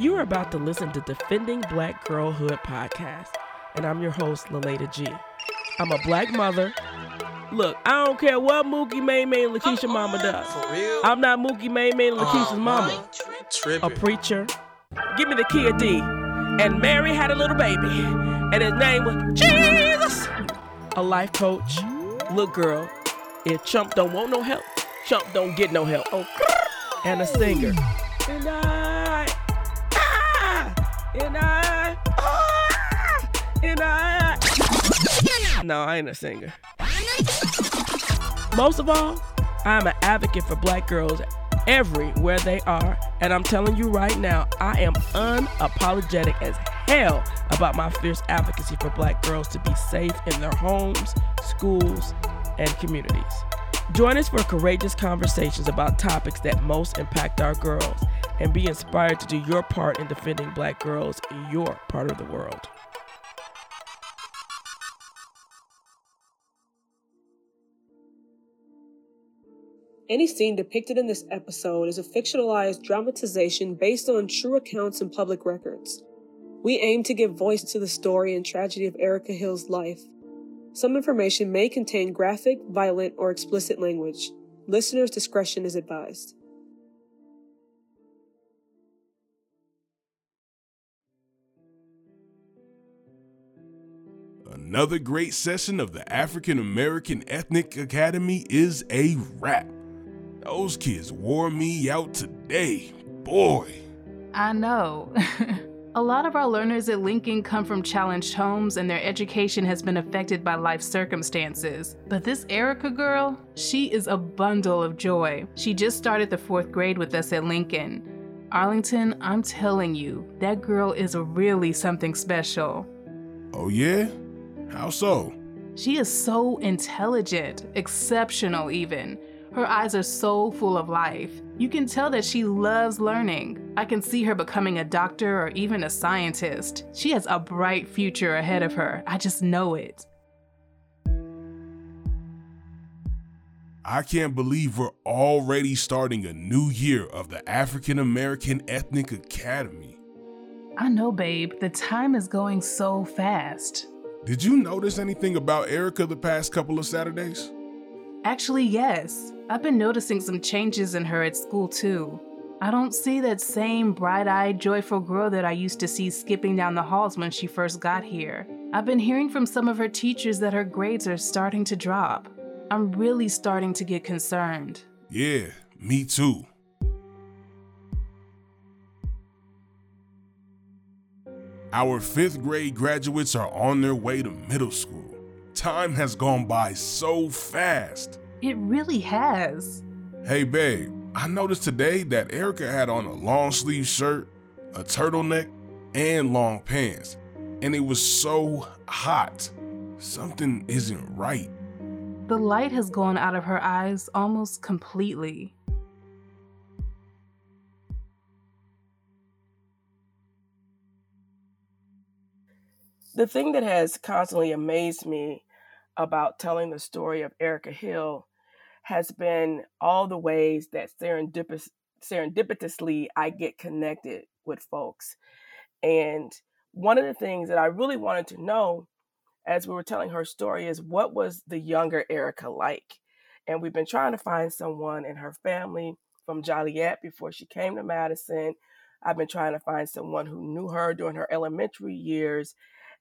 You are about to listen to Defending Black Girlhood podcast, and I'm your host, Laleda G. I'm a black mother. Look, I don't care what Mookie May May and Lakeisha oh, mama does. For real? I'm not Mookie May May and oh, Lakeisha's Oh, mama. Tripping. A preacher. Give me the key of D. And Mary had a little baby, and his name was Jesus. A life coach. Look, girl, if Chump don't want no help, Chump don't get no help. Oh, and a singer. And I, and I, and I. No, I ain't a singer. Most of all, I'm an advocate for black girls everywhere they are. And I'm telling you right now, I am unapologetic as hell about my fierce advocacy for black girls to be safe in their homes, schools, and communities. Join us for courageous conversations about topics that most impact our girls and be inspired to do your part in defending black girls in your part of the world. Any scene depicted in this episode is a fictionalized dramatization based on true accounts and public records. We aim to give voice to the story and tragedy of Erica Hill's life. Some information may contain graphic, violent, or explicit language. Listener's discretion is advised. Another great session of the African American Ethnic Academy is a wrap. Those kids wore me out today. Boy. I know. A lot of our learners at Lincoln come from challenged homes and their education has been affected by life circumstances. But this Erica girl, she is a bundle of joy. She just started the fourth grade with us at Lincoln. Arlington, I'm telling you, that girl is really something special. Oh, yeah? How so? She is so intelligent, exceptional even. Her eyes are so full of life. You can tell that she loves learning. I can see her becoming a doctor or even a scientist. She has a bright future ahead of her. I just know it. I can't believe we're already starting a new year of the African American Ethnic Academy. I know, babe, the time is going so fast. Did you notice anything about Erica the past couple of Saturdays? Actually, yes. I've been noticing some changes in her at school too. I don't see that same bright eyed, joyful girl that I used to see skipping down the halls when she first got here. I've been hearing from some of her teachers that her grades are starting to drop. I'm really starting to get concerned. Yeah, me too. Our fifth grade graduates are on their way to middle school. Time has gone by so fast. It really has. Hey, babe, I noticed today that Erica had on a long sleeve shirt, a turtleneck, and long pants, and it was so hot. Something isn't right. The light has gone out of her eyes almost completely. The thing that has constantly amazed me about telling the story of Erica Hill has been all the ways that serendipitous, serendipitously I get connected with folks. And one of the things that I really wanted to know as we were telling her story is what was the younger Erica like? And we've been trying to find someone in her family from Joliet before she came to Madison. I've been trying to find someone who knew her during her elementary years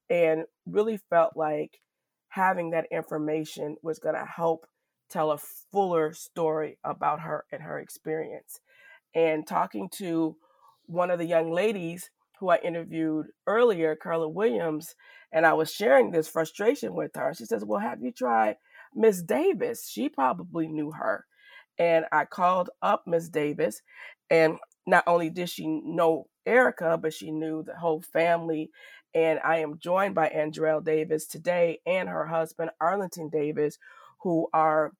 and really felt like having that information was going to help tell a fuller story about her and her experience. And talking to one of the young ladies who I interviewed earlier, Carla Williams, and I was sharing this frustration with her. She says, Well, have you tried Miss Davis? She probably knew her. And I called up Miss Davis, and not only did she know Erica, but she knew the whole family and I am joined by Andrell Davis today and her husband, Arlington Davis, who are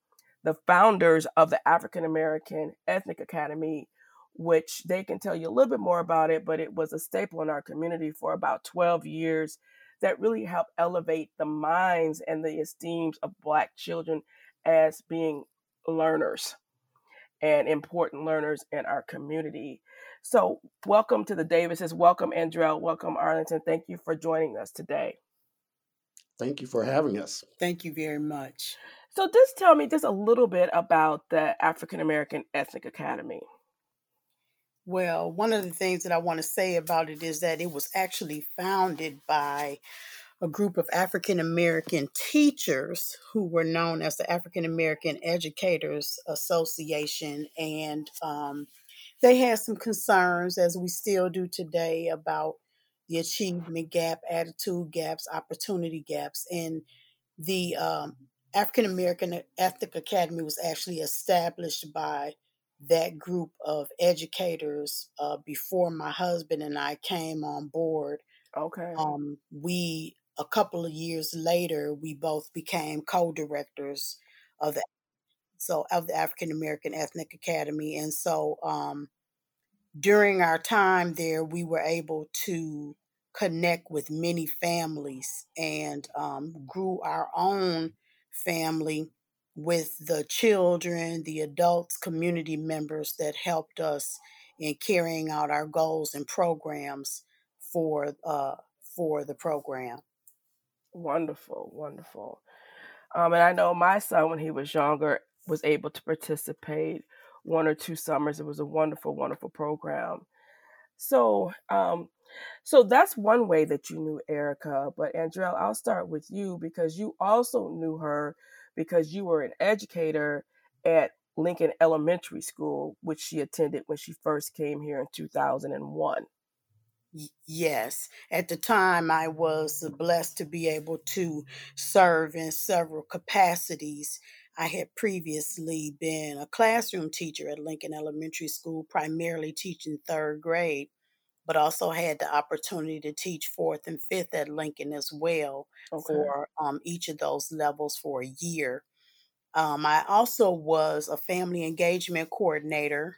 the founders of the African American Ethnic Academy, which they can tell you a little bit more about it, but it was a staple in our community for about 12 years that really helped elevate the minds and the esteems of Black children as being learners and important learners in our community. So, welcome to the Davises. Welcome, Andrell. Welcome, Arlington. Thank you for joining us today. Thank you for having us. Thank you very much. So, just tell me just a little bit about the African American Ethnic Academy. Well, one of the things that I want to say about it is that it was actually founded by a group of African American teachers who were known as the African American Educators Association. And um, they had some concerns, as we still do today, about the achievement gap, attitude gaps, opportunity gaps. And the um, African American Ethnic Academy was actually established by that group of educators uh, before my husband and I came on board. Okay. Um, we a couple of years later, we both became co-directors of the so of the African American Ethnic Academy, and so um, during our time there, we were able to connect with many families and um, grew our own family with the children, the adults, community members that helped us in carrying out our goals and programs for uh, for the program. Wonderful, wonderful. Um, and I know my son, when he was younger, was able to participate one or two summers. It was a wonderful, wonderful program. So, um, so that's one way that you knew Erica. But Andrell, I'll start with you because you also knew her because you were an educator at Lincoln Elementary School, which she attended when she first came here in 2001. Yes. At the time, I was blessed to be able to serve in several capacities. I had previously been a classroom teacher at Lincoln Elementary School, primarily teaching third grade, but also had the opportunity to teach fourth and fifth at Lincoln as well Okay. for um, each of those levels for a year. Um, I also was a family engagement coordinator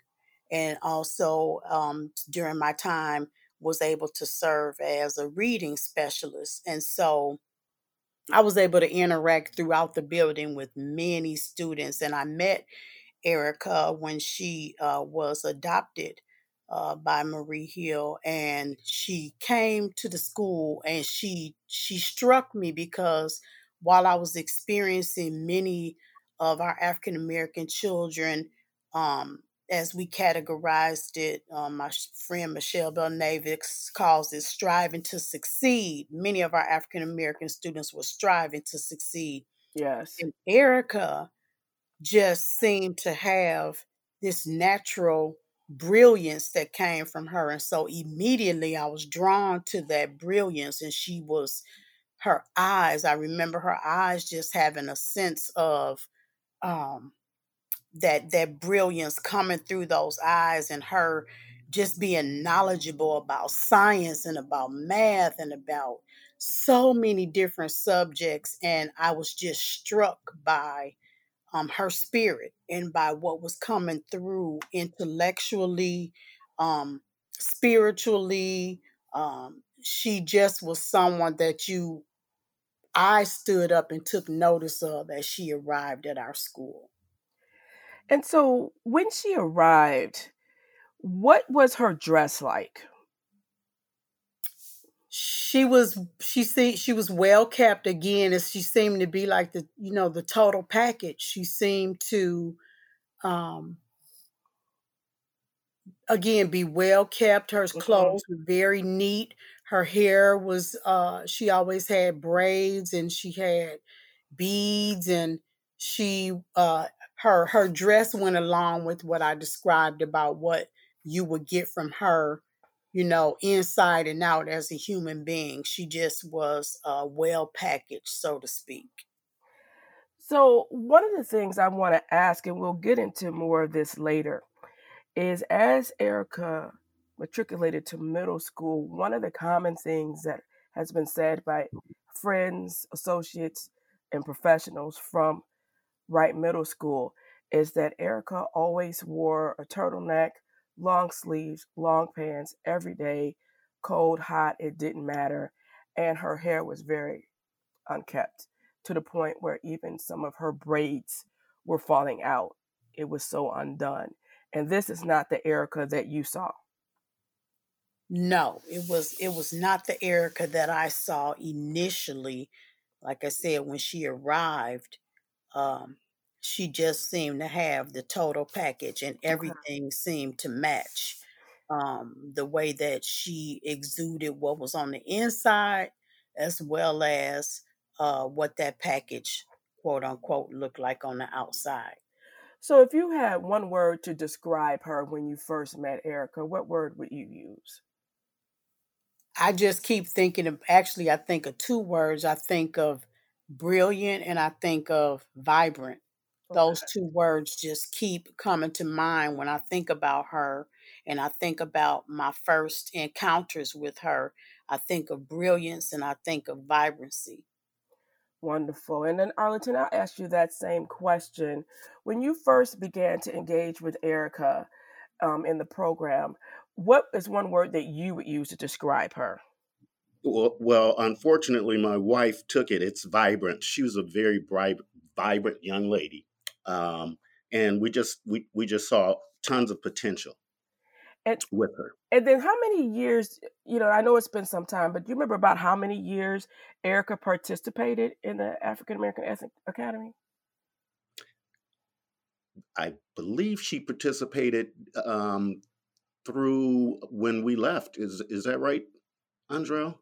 and also um, during my time was able to serve as a reading specialist. And so I was able to interact throughout the building with many students. And I met Erica when she uh, was adopted uh, by Marie Hill, and she came to the school, and she she struck me because while I was experiencing many of our African American children um, as we categorized it, um, my friend Michelle Belnavis calls it striving to succeed. Many of our African American students were striving to succeed. Yes. And Erica just seemed to have this natural brilliance that came from her. And so immediately I was drawn to that brilliance. And she was, her eyes, I remember her eyes just having a sense of, um, that that brilliance coming through those eyes and her just being knowledgeable about science and about math and about so many different subjects and i was just struck by um, her spirit and by what was coming through intellectually um, spiritually um, she just was someone that you i stood up and took notice of as she arrived at our school And so when she arrived, what was her dress like? she was she see she was well kept again as she seemed to be like the you know the total package she seemed to um again be well kept her Mhm. clothes were very neat her hair was uh she always had braids and she had beads and she uh her her dress went along with what I described about what you would get from her you know inside and out as a human being. She just was uh well packaged so to speak. So, one of the things I want to ask, and we'll get into more of this later, is as Erica matriculated to middle school, one of the common things that has been said by friends, associates, and professionals from Wright Middle School is that Erica always wore a turtleneck, long sleeves, long pants every day, cold, hot, it didn't matter. And her hair was very unkept to the point where even some of her braids were falling out. It was so undone. And this is not the Erica that you saw. No, it was it was not the Erica that I saw initially. Like I said, when she arrived, um, she just seemed to have the total package, and everything seemed to match. Um, the way that she exuded what was on the inside, as well as uh, what that package, quote unquote, looked like on the outside. So, if you had one word to describe her when you first met Erica, what word would you use? I just keep thinking of actually, I think of two words. I think of brilliant and I think of vibrant. Those two words just keep coming to mind when I think about her and I think about my first encounters with her. I think of brilliance and I think of vibrancy. Wonderful. And then, Arlington, I'll ask you that same question. When you first began to engage with Erica um, in the program, what is one word that you would use to describe her? Well, well, unfortunately, my wife took it. It's vibrant. She was a very bright, vibrant young lady, um, and we just we we just saw tons of potential And with her. and then how many years, you know, I know it's been some time, but do you remember about how many years Erica participated in the African American Ethnic Academy? I believe she participated um, through when we left. Is is that right, Andrell?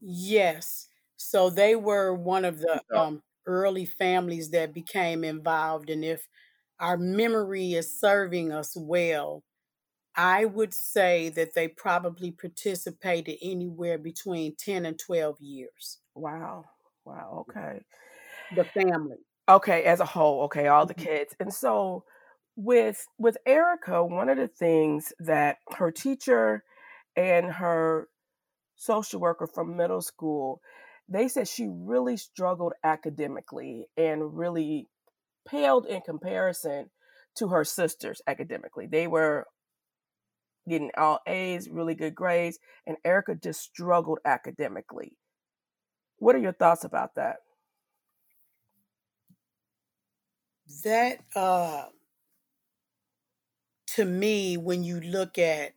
Yes. So they were one of the Yeah. um, early families that became involved. And if our memory is serving us well, I would say that they probably participated anywhere between 10 and 12 years. Wow. Wow. Okay. The family. Okay, as a whole, okay, all the Mhm. kids. And so with with Erica, one of the things that her teacher and her social worker from middle school, they said she really struggled academically and really paled in comparison to her sisters academically. They were getting all A's, really good grades, and Erica just struggled academically. What are your thoughts about that? That, uh, to me, when you look at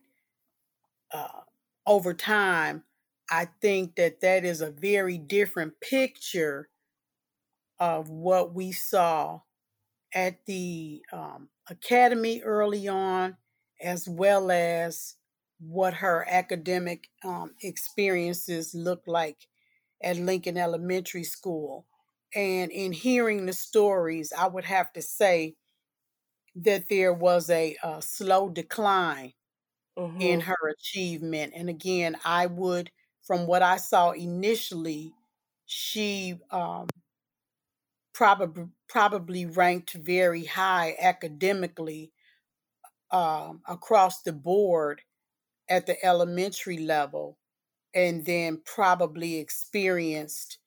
uh, over time, I think that that is a very different picture of what we saw at the um, academy early on, as well as what her academic um, experiences looked like at Lincoln Elementary School. And in hearing the stories, I would have to say that there was a, uh slow decline in Mhm. her achievement. And again, I would, from what I saw initially, she um, probably probably ranked very high academically um, across the board at the elementary level, and then probably experienced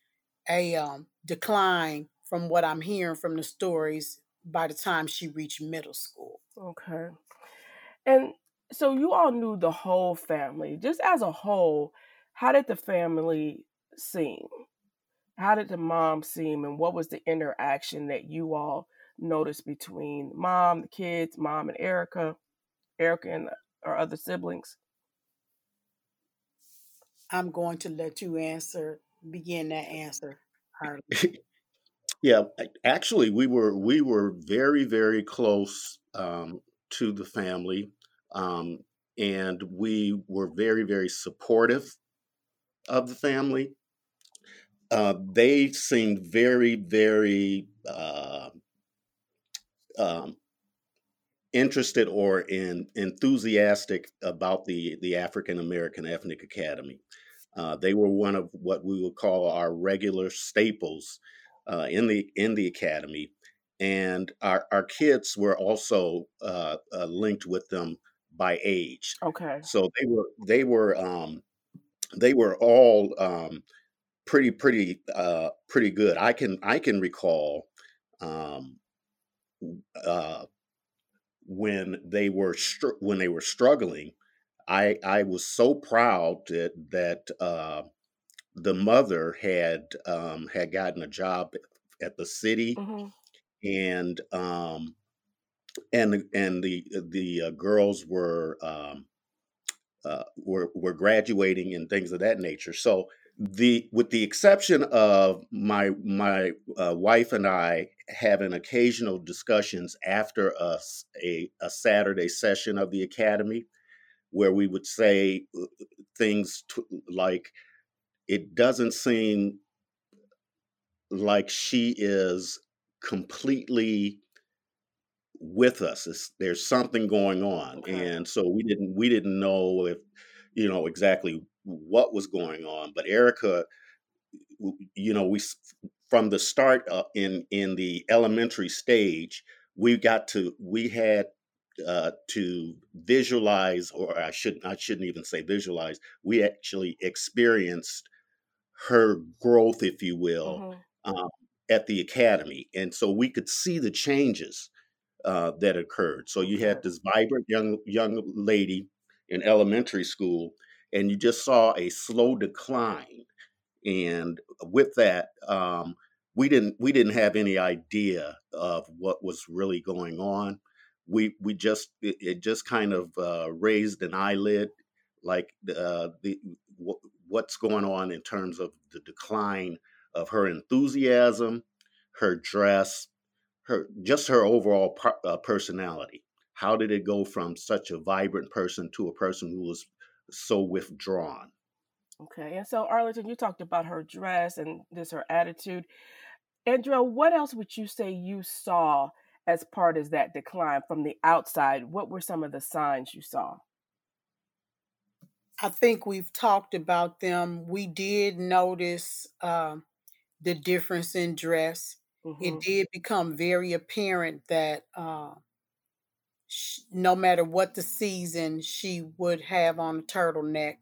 a um, decline from what I'm hearing from the stories by the time she reached middle school. Okay. And so you all knew the whole family. Just as a whole, how did the family seem? How did the mom seem and what was the interaction that you all noticed between mom, the kids, mom and Erica, Erica and our other siblings? I'm going to let you answer, begin that answer, Harley. Yeah, actually, we were we were very very close um, to the family, um, and we were very very supportive of the family. Uh, they seemed very very uh, um, interested or in, enthusiastic about the the African American Ethnic Academy. Uh, they were one of what we would call our regular staples uh, in the in the academy, and our our kids were also uh, uh, linked with them by age. Okay. So they were they were um, they were all um, pretty pretty uh, pretty good. I can I can recall um, uh, when they were str- when they were struggling. I I was so proud that that uh, the mother had um, had gotten a job at the city hmm and um, and the- and the the uh, girls were um, uh, were were graduating and things of that nature. So the with the exception of my my uh, wife and I having occasional discussions after us a, a Saturday session of the academy, where we would say uh, things t- like, "It doesn't seem like she is completely with us. It's, there's something going on, Okay. and so we didn't we didn't know if you know exactly what was going on. But Erica, you know, we from the start uh, in in the elementary stage, we got to we had uh, to visualize, or I shouldn't I shouldn't even say visualize. We actually experienced her growth, if you will, hmm um, at the academy, and so we could see the changes uh, that occurred. So you had this vibrant young young lady in elementary school, and you just saw a slow decline. And with that, um, we didn't we didn't have any idea of what was really going on. We we just it, it just kind of uh, raised an eyelid, like uh, the wh- what's going on in terms of the decline of her enthusiasm, her dress, her just her overall per, uh, personality. How did it go from such a vibrant person to a person who was so withdrawn? Okay. And so, Arlington, you talked about her dress and this her attitude. Andrea, what else would you say you saw as part of that decline from the outside? What were some of the signs you saw? I think we've talked about them. We did notice um, the difference in dress. Hmm It did become very apparent that uh, sh- no matter what the season, she would have on a turtleneck.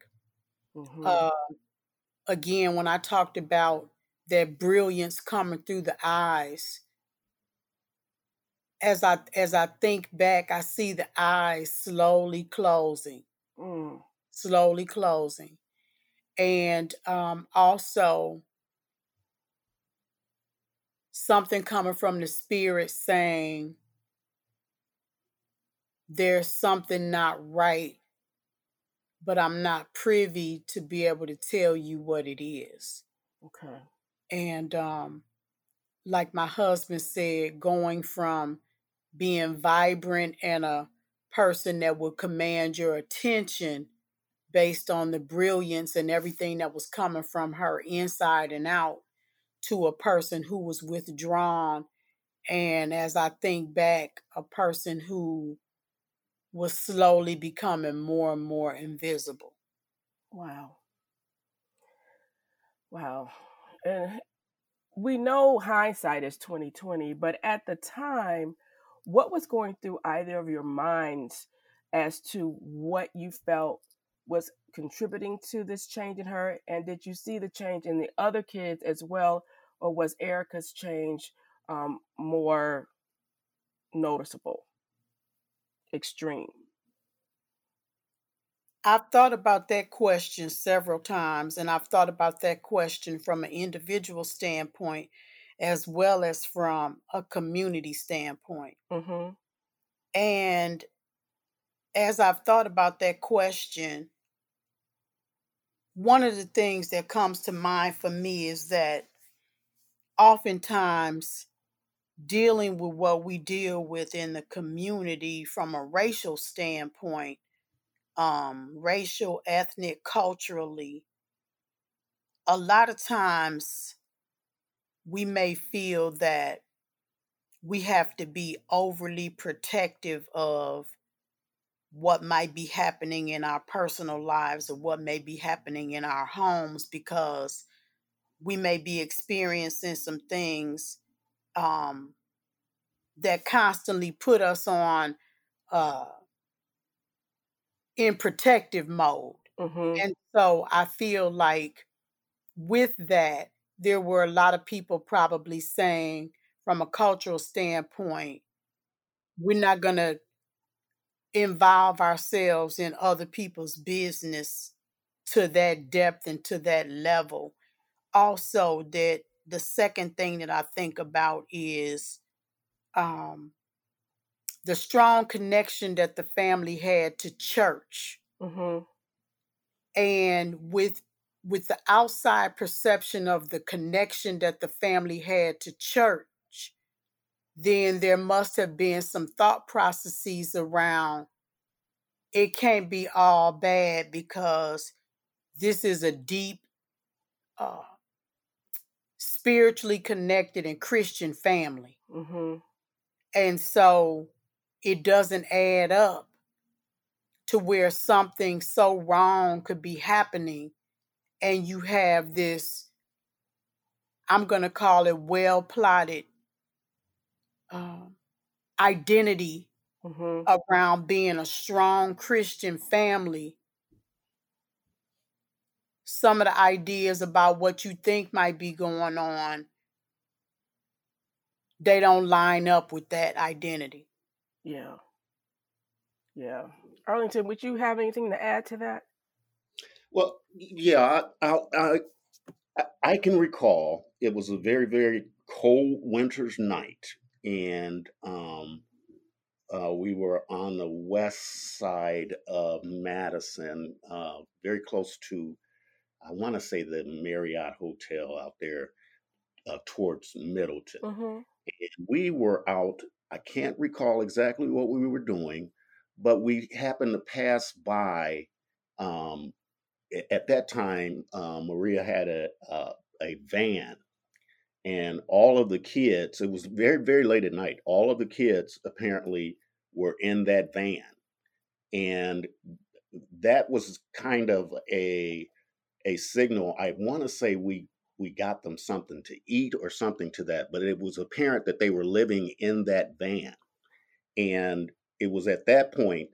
hmm Uh, again, when I talked about that brilliance coming through the eyes, as I as I think back, I see the eyes slowly closing, Mm. slowly closing, and um, also something coming from the spirit saying there's something not right, but I'm not privy to be able to tell you what it is. Okay. And um, like my husband said, going from being vibrant and a person that would command your attention based on the brilliance and everything that was coming from her inside and out to a person who was withdrawn. And as I think back, a person who was slowly becoming more and more invisible. Wow. Wow. And we know hindsight is 2020, but at the time, what was going through either of your minds as to what you felt was contributing to this change in her? And did you see the change in the other kids as well? Or was Erica's change um, more noticeable, extreme? I've thought about that question several times, and I've thought about that question from an individual standpoint as well as from a community standpoint. Mm-hmm. And as I've thought about that question, one of the things that comes to mind for me is that oftentimes dealing with what we deal with in the community from a racial standpoint, um, racial, ethnic, culturally, a lot of times we may feel that we have to be overly protective of what might be happening in our personal lives or what may be happening in our homes because we may be experiencing some things um, that constantly put us on uh, in protective mode. Mm-hmm. And so I feel like with that, there were a lot of people probably saying, from a cultural standpoint, we're not going to involve ourselves in other people's business to that depth and to that level. Also, that the second thing that I think about is um, the strong connection that the family had to church. Mm-hmm. and with with the outside perception of the connection that the family had to church, then there must have been some thought processes around it can't be all bad because this is a deep, uh, spiritually connected and Christian family. Mm-hmm. And so it doesn't add up to where something so wrong could be happening and you have this i'm going to call it well plotted uh, identity Mm-hmm. around being a strong christian family some of the ideas about what you think might be going on they don't line up with that identity Yeah. Yeah. Arlington, would you have anything to add to that? Well, yeah, I, I, I, I can recall it was a very, very cold winter's night, and um, uh, we were on the west side of Madison, uh, very close to, I want to say the Marriott Hotel out there uh, towards Middleton. Mm-hmm. And we were out, I can't recall exactly what we were doing, but we happened to pass by. Um, at that time, uh, Maria had a, a a van, and all of the kids. It was very very late at night. All of the kids apparently were in that van, and that was kind of a a signal. I want to say we we got them something to eat or something to that, but it was apparent that they were living in that van, and it was at that point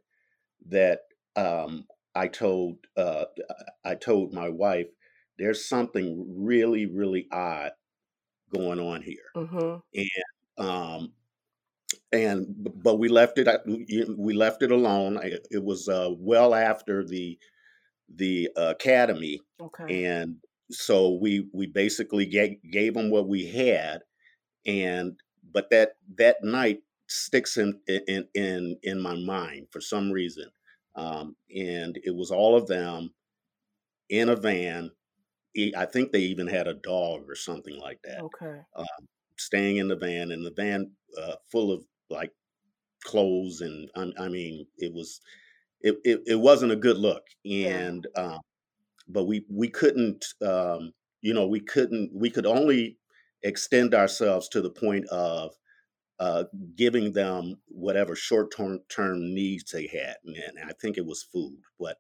that um, I told uh, I told my wife there's something really really odd going on here, Mm-hmm. and um, and but we left it we we left it alone. It was uh, well after the the academy, Okay. and so we we basically gave, gave them what we had, and but that that night sticks in in in in my mind for some reason, um, and it was all of them in a van. I think they even had a dog or something like that Okay. um, staying in the van, and the van uh, full of like clothes, and I, I mean, it was it, it it wasn't a good look, Yeah. and um, but we we couldn't, um, you know, we couldn't, we could only extend ourselves to the point of uh, giving them whatever short term term needs they had, and, I think it was food, but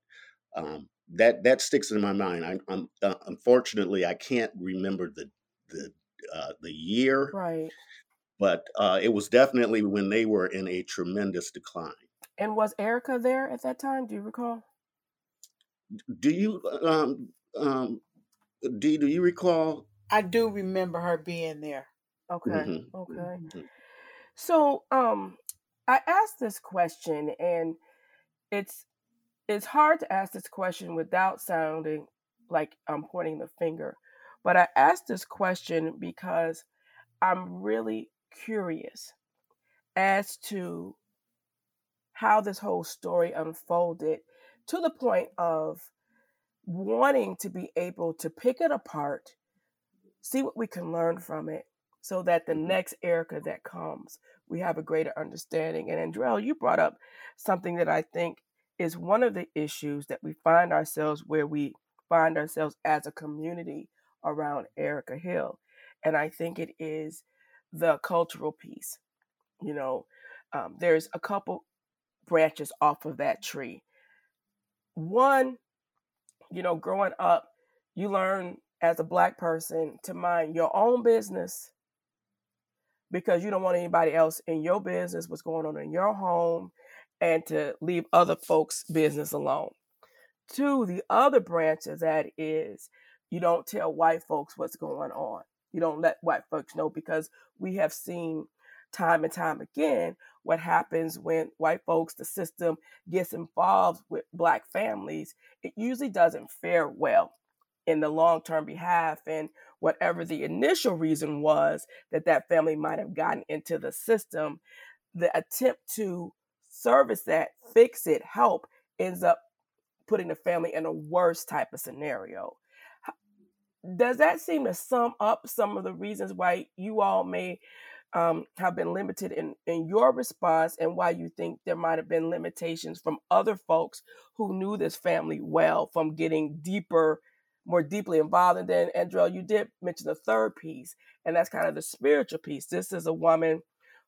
um, that that sticks in my mind. I, I'm uh, unfortunately I can't remember the the uh, the year, Right. but uh, it was definitely when they were in a tremendous decline. And was Erica there at that time? Do you recall? Do you um um Dee, do you recall? i do remember her being there Okay. hmm Okay. hmm So, um, I asked this question, and it's it's hard to ask this question without sounding like I'm pointing the finger. But I asked this question because I'm really curious as to how this whole story unfolded to the point of wanting to be able to pick it apart, see what we can learn from it, so that the hmm next Erica that comes, we have a greater understanding. And Andrell, you brought up something that I think is one of the issues that we find ourselves where we find ourselves as a community around Erica Hill. And I think it is the cultural piece. You know, um, there's a couple branches off of that tree. One, you know, growing up, you learn as a black person to mind your own business because you don't want anybody else in your business, what's going on in your home, and to leave other folks' business alone. Two, the other branch of that is you don't tell white folks what's going on. You don't let white folks know because we have seen time and time again what happens when white folks, the system gets involved with black families. It usually doesn't fare well in the long term behalf. And whatever the initial reason was that that family might have gotten into the system, the attempt to service that, fix it, help ends up putting the family in a worse type of scenario. Does that seem to sum up some of the reasons why you all may um, have been limited in, in your response and why you think there might have been limitations from other folks who knew this family well from getting deeper, more deeply involved. And then, Andrell, you did mention the third piece, and that's kind of the spiritual piece. This is a woman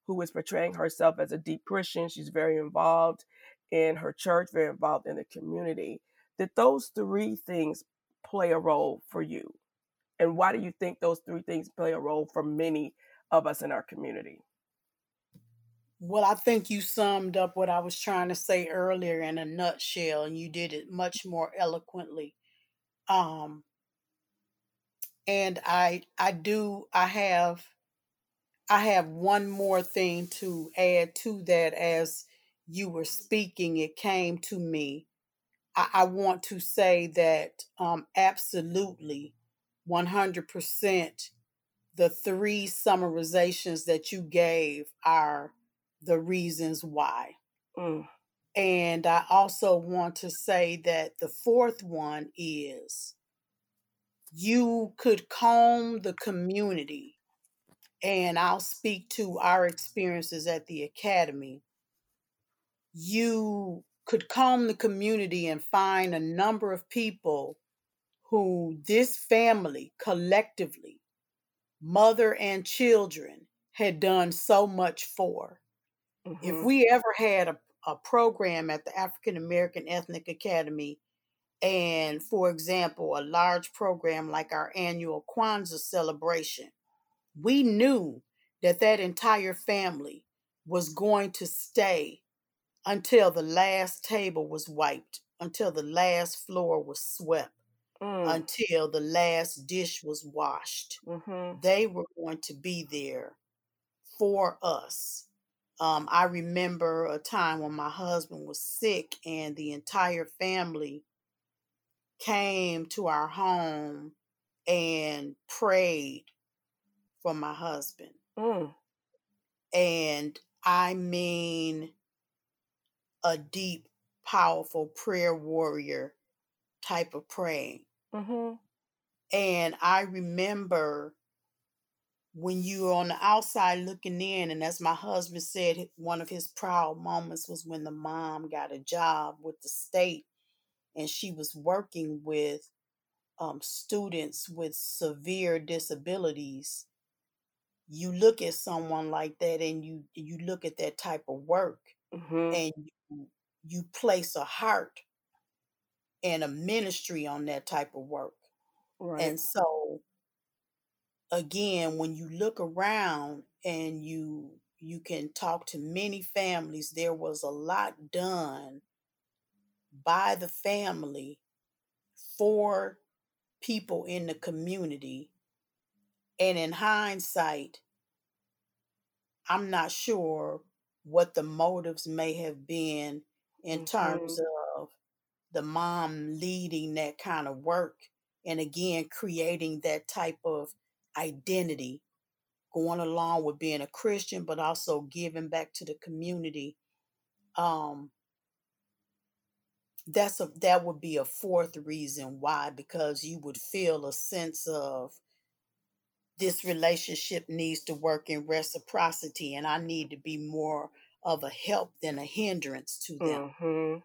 who is portraying herself as a deep Christian. She's very involved in her church, very involved in the community. Did those three things play a role for you? And why do you think those three things play a role for many of us in our community? Well, I think you summed up what I was trying to say earlier in a nutshell, and you did it much more eloquently. Um, and I, I do, I have, I have one more thing to add to that. As you were speaking, it came to me. I, I want to say that um, absolutely, one hundred percent the three summarizations that you gave are the reasons why. Mm. And I also want to say that the fourth one is you could comb the community. And I'll speak to our experiences at the academy. You could comb the community and find a number of people who this family collectively mother and children had done so much for. Mm-hmm. If we ever had a, a program at the African American Ethnic Academy, and for example, a large program like our annual Kwanzaa celebration, we knew that that entire family was going to stay until the last table was wiped, until the last floor was swept, mm. until the last dish was washed. Mm-hmm. They were going to be there for us. Um, I remember a time when my husband was sick and the entire family came to our home and prayed for my husband. Mm. And I mean, a deep, powerful prayer warrior type of praying. Mm-hmm. And I remember when you were on the outside looking in, and as my husband said, one of his proud moments was when the mom got a job with the state and she was working with um, students with severe disabilities. You look at someone like that and you you look at that type of work mm-hmm. and you, you place a heart and a ministry on that type of work. Right. And so again, when you look around and you you can talk to many families, there was a lot done by the family for people in the community. And in hindsight, I'm not sure what the motives may have been in mm-hmm. terms of the mom leading that kind of work and again creating that type of identity going along with being a christian but also giving back to the community um that's a that would be a fourth reason why because you would feel a sense of this relationship needs to work in reciprocity and i need to be more of a help than a hindrance to them mm-hmm.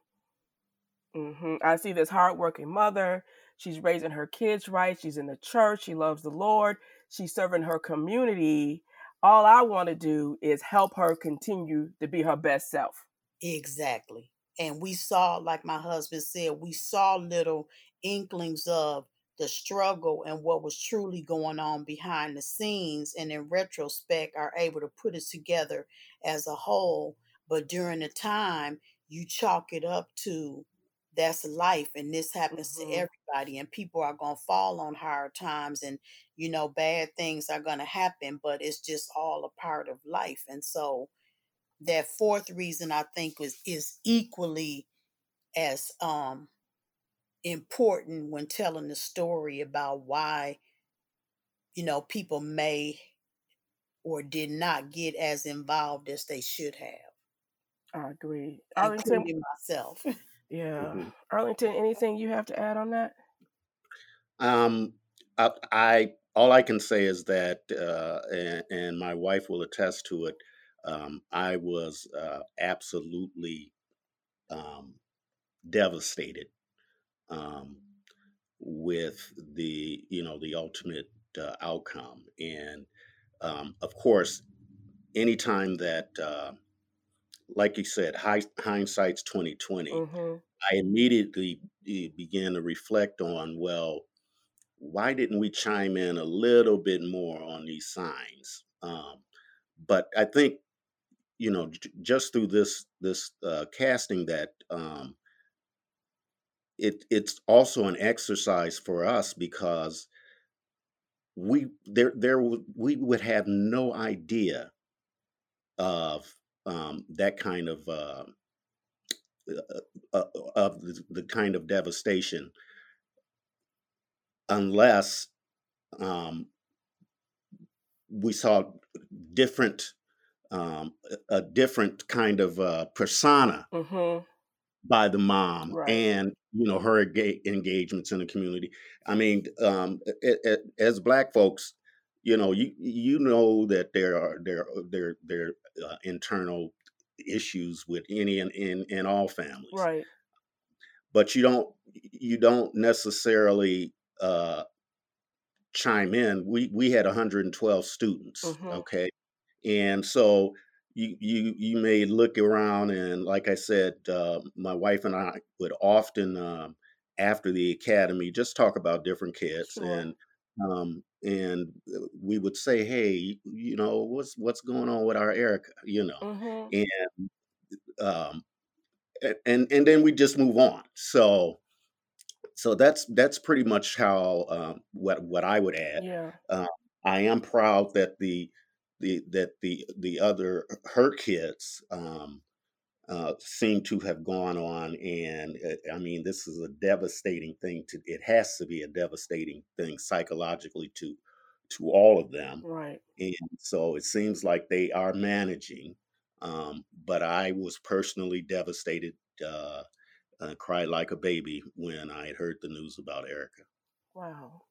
Mm-hmm. I see this hardworking mother. She's raising her kids right. She's in the church. She loves the Lord. She's serving her community. All I want to do is help her continue to be her best self. Exactly. And we saw, like my husband said, we saw little inklings of the struggle and what was truly going on behind the scenes. And in retrospect, are able to put it together as a whole. But during the time, you chalk it up to that's life and this happens mm-hmm. to everybody and people are going to fall on hard times and you know bad things are going to happen but it's just all a part of life and so that fourth reason i think was is equally as um important when telling the story about why you know people may or did not get as involved as they should have. I agree. I including myself Yeah. Mm-hmm. Arlington, anything you have to add on that? Um, I, I all I can say is that, uh, and, and, my wife will attest to it. Um, I was uh, absolutely um, devastated um, with the, you know, the ultimate uh, outcome, and um, of course, anytime that, uh, like you said, high, hindsight's twenty twenty. Mm-hmm. I immediately eh, began to reflect on, well, why didn't we chime in a little bit more on these signs? Um, but I think, you know, j- just through this this uh, casting, that um, it it's also an exercise for us because we there there we would have no idea of um, that kind of uh, uh, uh, of the, the kind of devastation unless um, we saw different um, a different kind of uh, persona mm-hmm. by the mom right. and you know her engagements in the community i mean um, it, it, as black folks you know you you know that there are there there there uh, internal issues with any and in, in all families right but you don't you don't necessarily uh, chime in, we we had 112 students. Mm-hmm. Okay, and so you you you may look around and, like I said, uh, my wife and I would often um, after the academy just talk about different kids sure. and. Um, and uh, we would say, "Hey, you know, what's what's going on with our Erica?" You know, mm-hmm. and um, and and then we just move on. So so that's that's pretty much how um, what what I would add. Yeah. Uh, I am proud that the the that the the other her kids um, uh, seem to have gone on, and uh, I mean this is a devastating thing. To it has to be a devastating thing psychologically to to all of them. Right. And so it seems like they are managing. Um, but I was personally devastated uh, uh, cried like a baby when I had heard the news about Erica. Wow.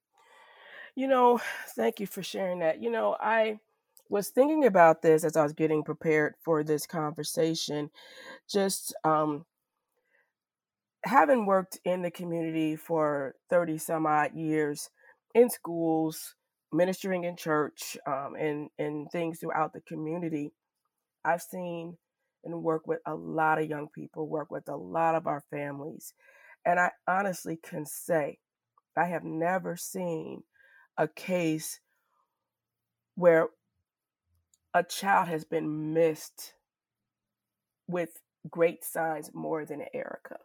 You know, thank you for sharing that. You know, I was thinking about this as I was getting prepared for this conversation. Just um, having worked in the community for 30 some odd years in schools, ministering in church, um, and, and things throughout the community, I've seen and work with a lot of young people, work with a lot of our families. And I honestly can say, I have never seen a case where a child has been missed with great signs more than Erica.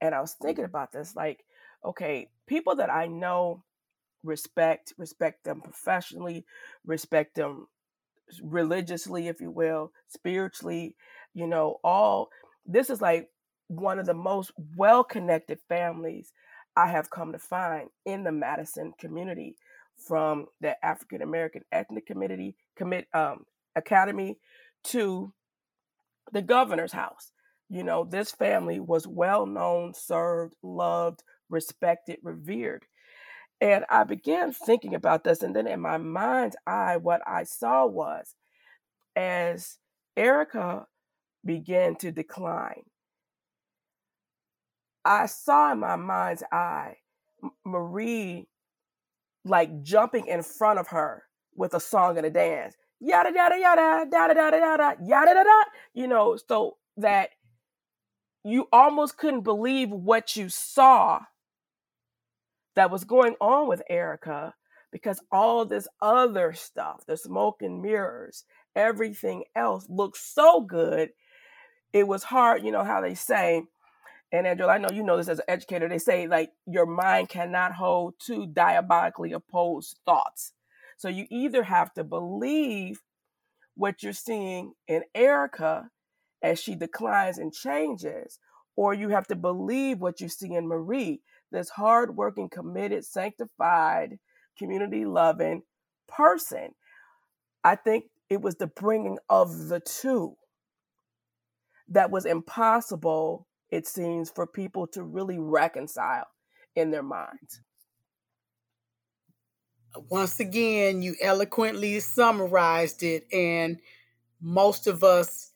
And I was thinking about this like, okay, people that I know respect, respect them professionally, respect them religiously, if you will, spiritually, you know, all this is like one of the most well connected families I have come to find in the Madison community from the African American Ethnic Committee commit um, Academy to the governor's house. You know, this family was well known, served, loved, respected, revered. And I began thinking about this. And then in my mind's eye, what I saw was as Erica began to decline, I saw in my mind's eye Marie like jumping in front of her with a song and a dance. Yada yada yada yada yada yada yada yada. You know, so that you almost couldn't believe what you saw that was going on with Erica because all this other stuff, the smoke and mirrors, everything else looked so good. It was hard, you know how they say, and Angela, I know you know this as an educator, they say like your mind cannot hold two diabolically opposed thoughts. So you either have to believe what you're seeing in Erica as she declines and changes, or you have to believe what you see in Marie this hardworking, committed, sanctified, community loving person. I think it was the bringing of the two that was impossible it seems, for people to really reconcile in their minds. Once again, you eloquently summarized it, and most of us,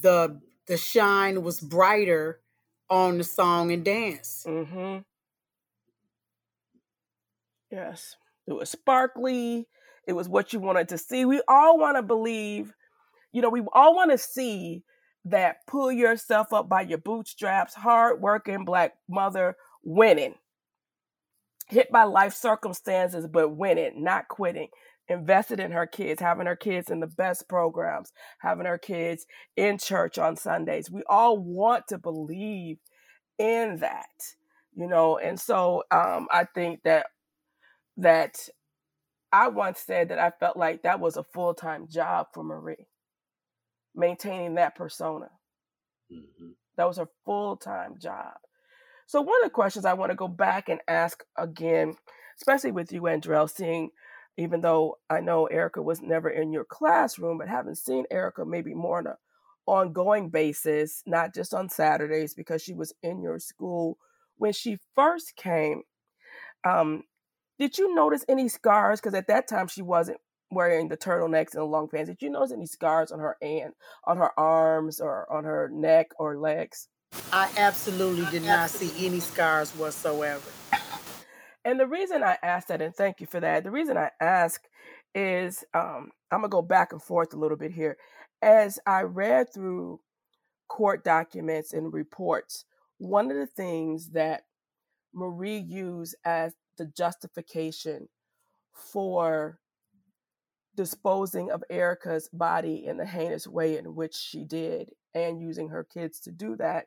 the the shine was brighter on the song and dance. Mm-hmm. Yes, it was sparkly. It was what you wanted to see. We all want to believe, you know, we all want to see that pull yourself up by your bootstraps, hard working black mother winning, hit by life circumstances, but winning, not quitting. Invested in her kids, having her kids in the best programs, having her kids in church on Sundays. We all want to believe in that, you know. And so um, I think that that I once said that I felt like that was a full time job for Marie maintaining that persona. Mm-hmm. That was her full time job. So, one of the questions I want to go back and ask again, especially with you, Andrell, seeing, even though I know Erica was never in your classroom, but having seen Erica maybe more on a ongoing basis, not just on Saturdays, because she was in your school when she first came. Um, did you notice any scars? Because at that time she wasn't wearing the turtlenecks and the long pants. Did you notice any scars on her hand, on her arms, or on her neck or legs? I absolutely did not see any scars whatsoever. And the reason I asked that, and thank you for that, the reason I ask is um, I'm gonna go back and forth a little bit here. As I read through court documents and reports, one of the things that Marie used as the justification for disposing of Erica's body in the heinous way in which she did and using her kids to do that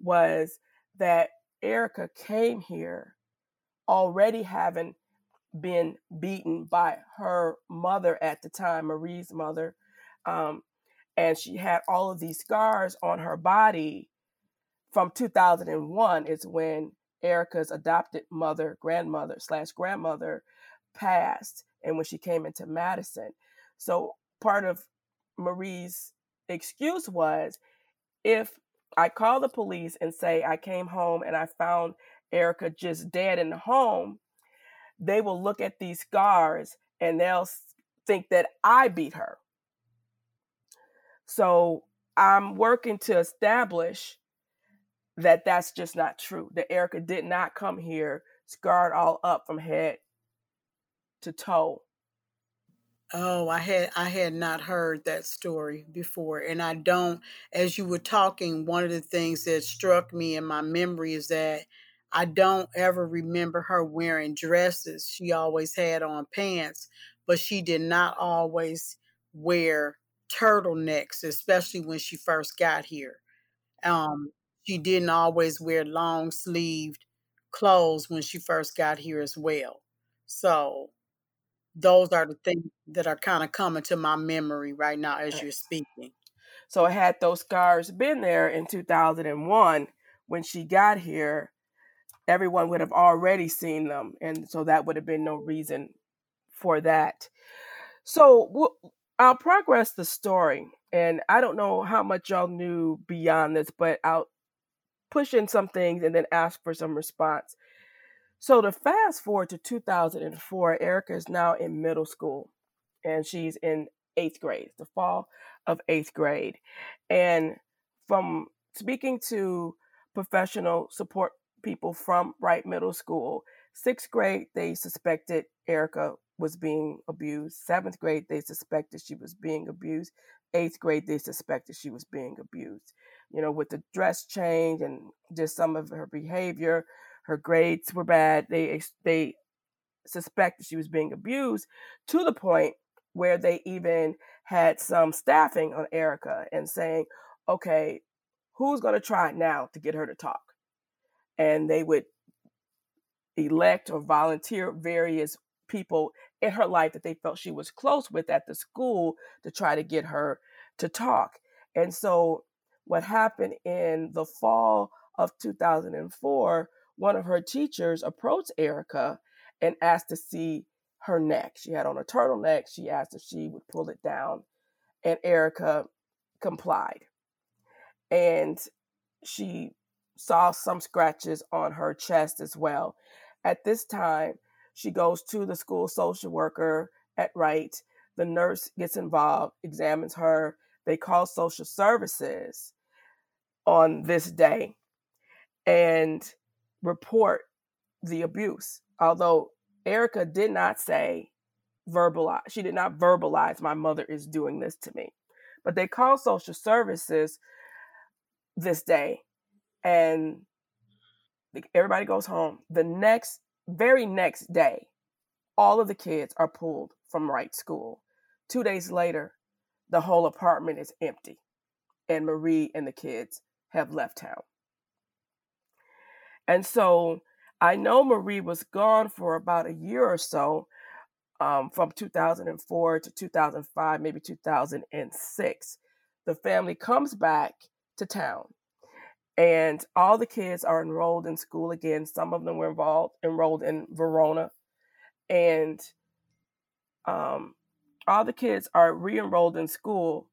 was that Erica came here already having been beaten by her mother at the time, Marie's mother. Um, and she had all of these scars on her body from 2001 is when Erica's adopted mother, grandmother slash grandmother passed and when she came into Madison. So part of Marie's excuse was if I call the police and say I came home and I found Erica just dead in the home, they will look at these scars and they'll think that I beat her. So I'm working to establish that that's just not true. That Erica did not come here scarred all up from head to toe. Oh, I had I had not heard that story before and I don't as you were talking one of the things that struck me in my memory is that I don't ever remember her wearing dresses. She always had on pants, but she did not always wear turtlenecks, especially when she first got here. Um, she didn't always wear long sleeved clothes when she first got here as well. So those are the things that are kind of coming to my memory right now as you're speaking. So had those scars been there in 2001 when she got here, everyone would have already seen them, and so that would have been no reason for that. So I'll progress the story, and I don't know how much y'all knew beyond this, but I'll push in some things and then ask for some response. So to fast forward to 2004, Erica is now in middle school and she's in eighth grade, the fall of eighth grade. And from speaking to professional support people from Wright Middle School, sixth grade, they suspected Erica was being abused. Seventh grade, they suspected she was being abused. Eighth grade, they suspected she was being abused. You know, with the dress change and just some of her behavior, her grades were bad. They they suspected she was being abused to the point where they even had some staffing on Erica and saying, "Okay, who's going to try now to get her to talk?" And they would elect or volunteer various people in her life that they felt she was close with at the school to try to get her to talk. And so what happened in the fall of 2004 one of her teachers approached Erica and asked to see her neck. She had on a turtleneck. She asked if she would pull it down, and Erica complied. And she saw some scratches on her chest as well. At this time, she goes to the school social worker at Wright. The nurse gets involved, examines her. They call social services on this day and report the abuse. Although Erica did not say verbalize, she did not verbalize, my mother is doing this to me. But they call social services this day and everybody goes home. The next, very next day, all of the kids are pulled from Wright School. Two days later, the whole apartment is empty, and Marie and the kids have left town. And so I know Marie was gone for about a year or so, um, from 2004 to 2005, maybe 2006. The family comes back to town, and all the kids are enrolled in school again. Some of them were involved enrolled in Verona, and um, all the kids are re-enrolled in school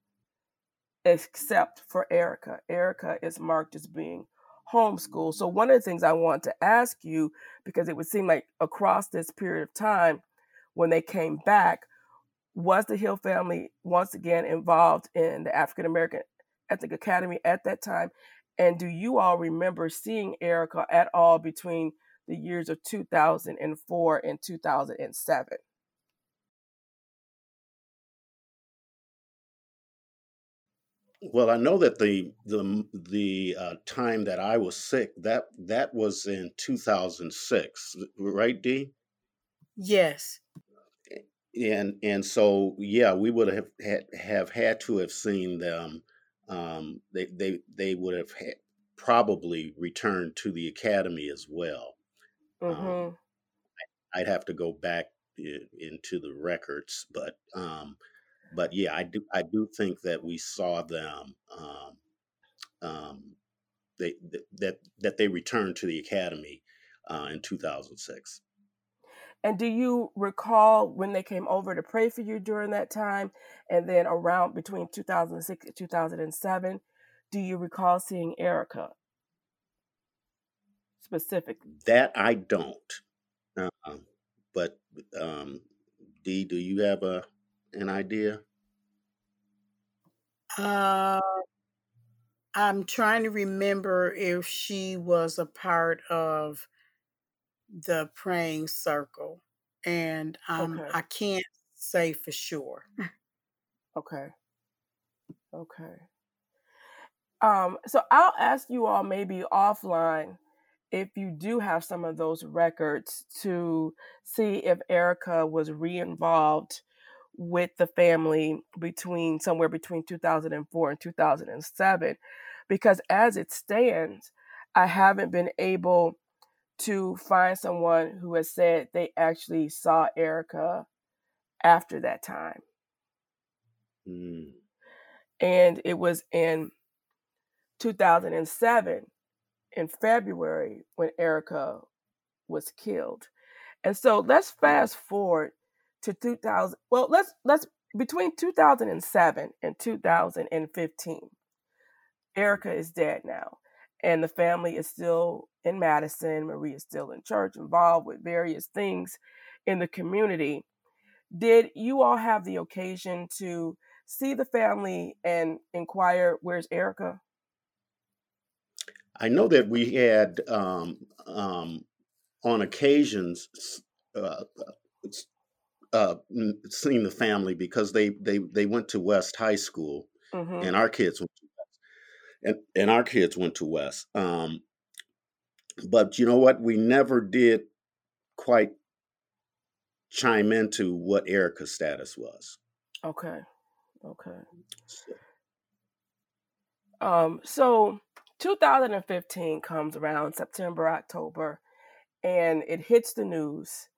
except for Erica. Erica is marked as being homeschooled. So one of the things I want to ask you, because it would seem like across this period of time, when they came back, was the Hill family once again involved in the African American Ethnic Academy at that time? And do you all remember seeing Erica at all between the years of 2004 and 2007? Well, I know that the the the uh, time that I was sick that that was in 2006, right, D? Yes. And and so yeah, we would have had have had to have seen them. Um, they they they would have had, probably returned to the academy as well. Um, Mm-hmm. I'd have to go back into the records, but um, but yeah, I do I do think that we saw them. Um, um, they th- that that they returned to the academy uh, in 2006. And do you recall when they came over to pray for you during that time? And then around between 2006 and 2007, do you recall seeing Erica specifically? That I don't. Um, but um, D, do you have a an idea? Uh, I'm trying to remember if she was a part of the praying circle, and um, Okay. I can't say for sure. Okay. Okay. Um, so I'll ask you all maybe offline if you do have some of those records to see if Erica was re-involved with the family between somewhere between 2004 and 2007 because as it stands I haven't been able to find someone who has said they actually saw Erica after that time Mm, and it was in 2007 in February when Erica was killed. And so let's fast forward to 2000 well let's let's between 2007 and 2015 Erica is dead now and the family is still in Madison. Marie is still in church involved with various things in the community. Did you all have the occasion to see the family and inquire where's Erica? I know that we had um, um, on occasions uh, s- uh, seen the family because they they they went to West High School mhm and our kids went to West, and and our kids went to West. Um, but you know what? We never did quite chime into what Erica's status was. okay okay So, Um, so 2015 comes around September, October, and it hits the news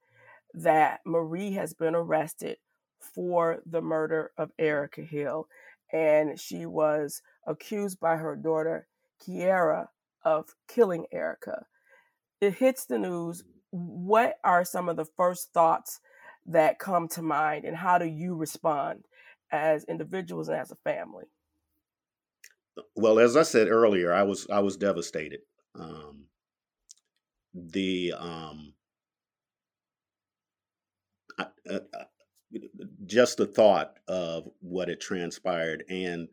that Marie has been arrested for the murder of Erica Hill, and she was accused by her daughter Kiera of killing Erica. It hits the news. What are some of the first thoughts that come to mind, and how do you respond as individuals and as a family? well, as I said earlier, I was I was devastated. Um, the um, uh, uh, just the thought of what had transpired and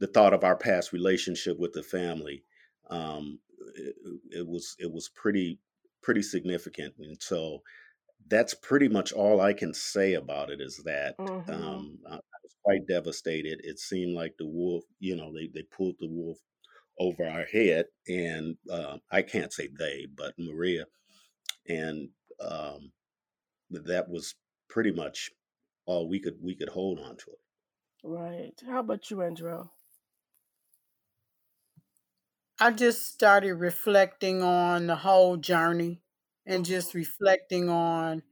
the thought of our past relationship with the family um, it, it, was it was pretty pretty significant and so that's pretty much all I can say about it is that mm-hmm. um, I was quite devastated. It seemed like the wolf, you know, they, they pulled the wolf over our head, and uh, I can't say they, but Maria, and um, that was pretty much all we could we could hold on to it. Right. How about you, Andrell? I just started reflecting on the whole journey and mm-hmm. just reflecting on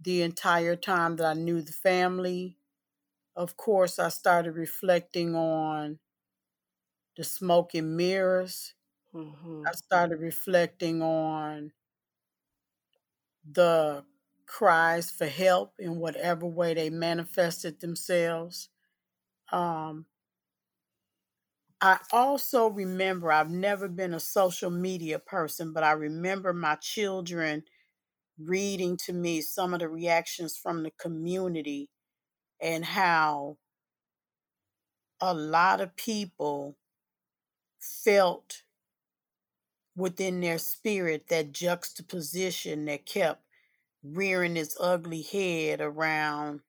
the entire time that I knew the family. Of course, I started reflecting on the smoke and mirrors. Mm-hmm. I started reflecting on the cries for help in whatever way they manifested themselves. Um, I also remember, I've never been a social media person, but I remember my children reading to me some of the reactions from the community and how a lot of people felt within their spirit that juxtaposition that kept rearing its ugly head around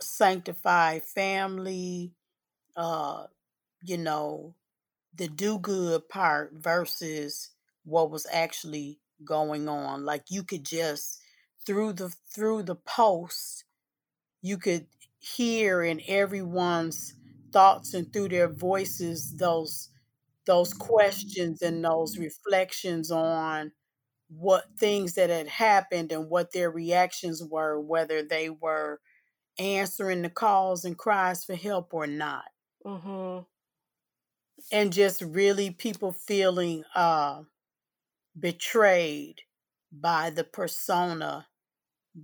sanctified family, uh, you know, the do good part versus what was actually going on. Like you could just through the through the post, you could hear in everyone's thoughts and through their voices those those questions and those reflections on what things that had happened and what their reactions were, whether they were answering the calls and cries for help or not. Mm-hmm. And just really people feeling uh, betrayed by the persona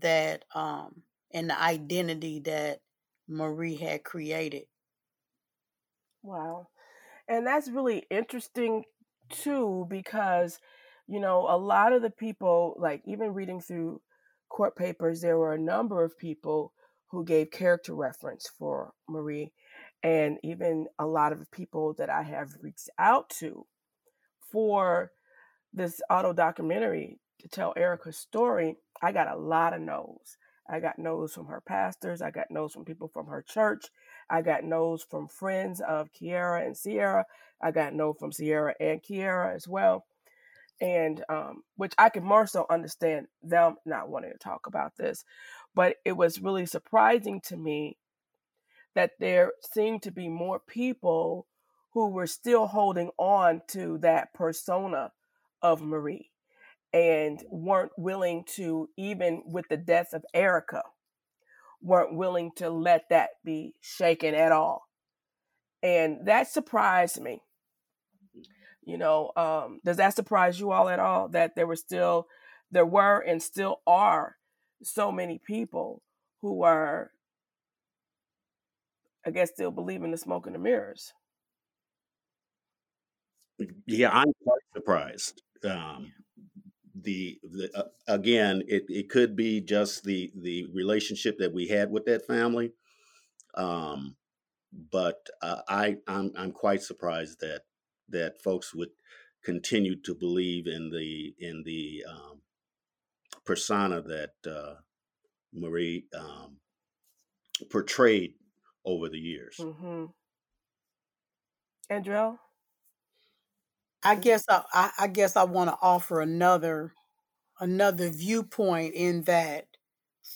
that um, and the identity that Marie had created. Wow. And that's really interesting too, because, you know, a lot of the people, like even reading through court papers, there were a number of people who gave character reference for Marie, and even a lot of people that I have reached out to for this auto documentary to tell Erica's story. I got a lot of no's. I got no's from her pastors. I got no's from people from her church. I got no's from friends of Kiera and Sierra. I got no from Sierra and Kiera as well. And um, which I can more so understand them not wanting to talk about this. But it was really surprising to me that there seemed to be more people who were still holding on to that persona of Marie and weren't willing to, even with the death of Erica, weren't willing to let that be shaken at all. And that surprised me. You know, um, does that surprise you all at all that there were still, there were and still are so many people who are, I guess, still believing the smoke and the mirrors? Yeah, I'm quite surprised. Um, the, the uh, again, it, it could be just the the relationship that we had with that family, um, but uh, I I'm I'm quite surprised that that folks would continue to believe in the in the um, persona that uh, Marie um, portrayed over the years. Mm-hmm. Andrell? I guess I, I, I guess I want to offer another another viewpoint in that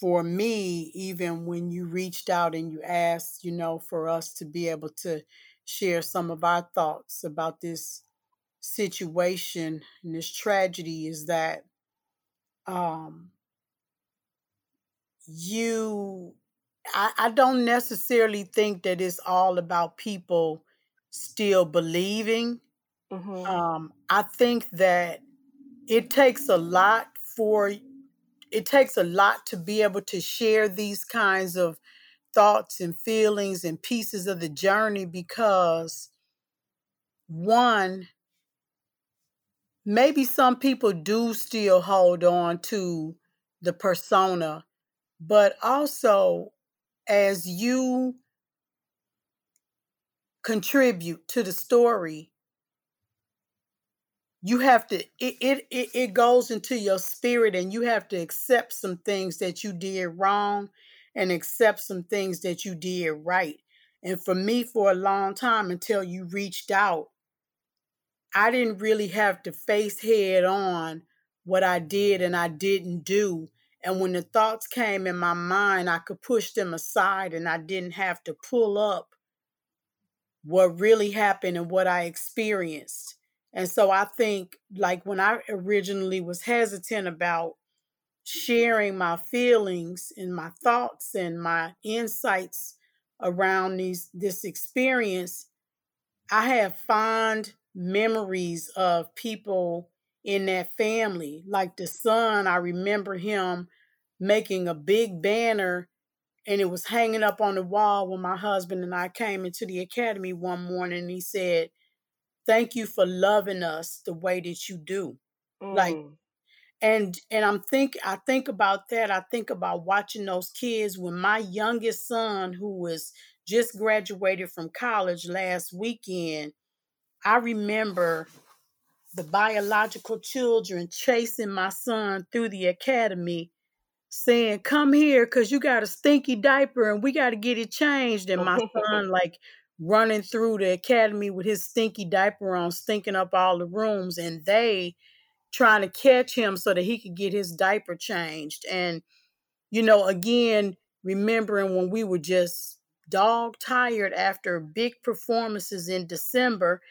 for me, even when you reached out and you asked, you know, for us to be able to share some of our thoughts about this situation and this tragedy, is that um, you, I, I don't necessarily think that it's all about people still believing Mm-hmm. Um, I think that it takes a lot for it takes a lot to be able to share these kinds of thoughts and feelings and pieces of the journey because one maybe some people do still hold on to the persona, but also as you contribute to the story, you have to it, it it goes into your spirit and you have to accept some things that you did wrong and accept some things that you did right. And for me for a long time until you reached out, I didn't really have to face head on what I did and I didn't do. And when the thoughts came in my mind, I could push them aside and I didn't have to pull up what really happened and what I experienced. And so I think, like, when I originally was hesitant about sharing my feelings and my thoughts and my insights around these this experience, I have fond memories of people in that family. Like the son, I remember him making a big banner and it was hanging up on the wall when my husband and I came into the academy one morning and he said, Thank you for loving us the way that you do. Mm. Like and and I'm think I think about that. I think about watching those kids when my youngest son, who was just graduated from college last weekend, I remember the biological children chasing my son through the academy saying, Come here, because you got a stinky diaper and we got to get it changed. And my son, like, running through the academy with his stinky diaper on, stinking up all the rooms, and they trying to catch him so that he could get his diaper changed. And, you know, again, remembering when we were just dog tired after big performances in December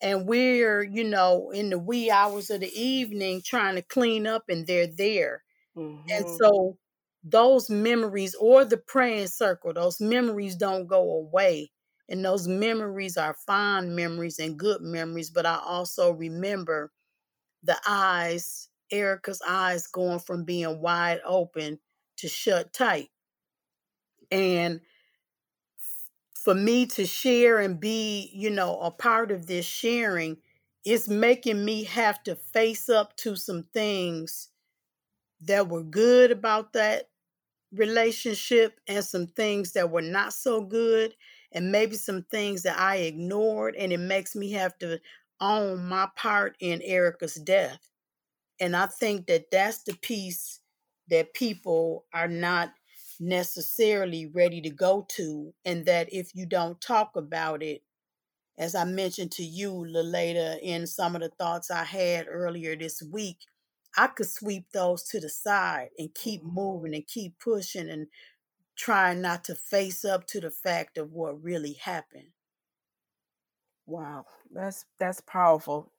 and we're, you know, in the wee hours of the evening trying to clean up and they're there. Mm-hmm. And so those memories or the praying circle, those memories don't go away. And those memories are fond memories and good memories, but I also remember the eyes, Erica's eyes going from being wide open to shut tight. And for me to share and be, you know, a part of this sharing, it's making me have to face up to some things that were good about that relationship and some things that were not so good and maybe some things that I ignored and it makes me have to own my part in Erica's death. And I think that that's the piece that people are not necessarily ready to go to and that if you don't talk about it as I mentioned to you later in some of the thoughts I had earlier this week I could sweep those to the side and keep moving and keep pushing and trying not to face up to the fact of what really happened. Wow, that's that's powerful,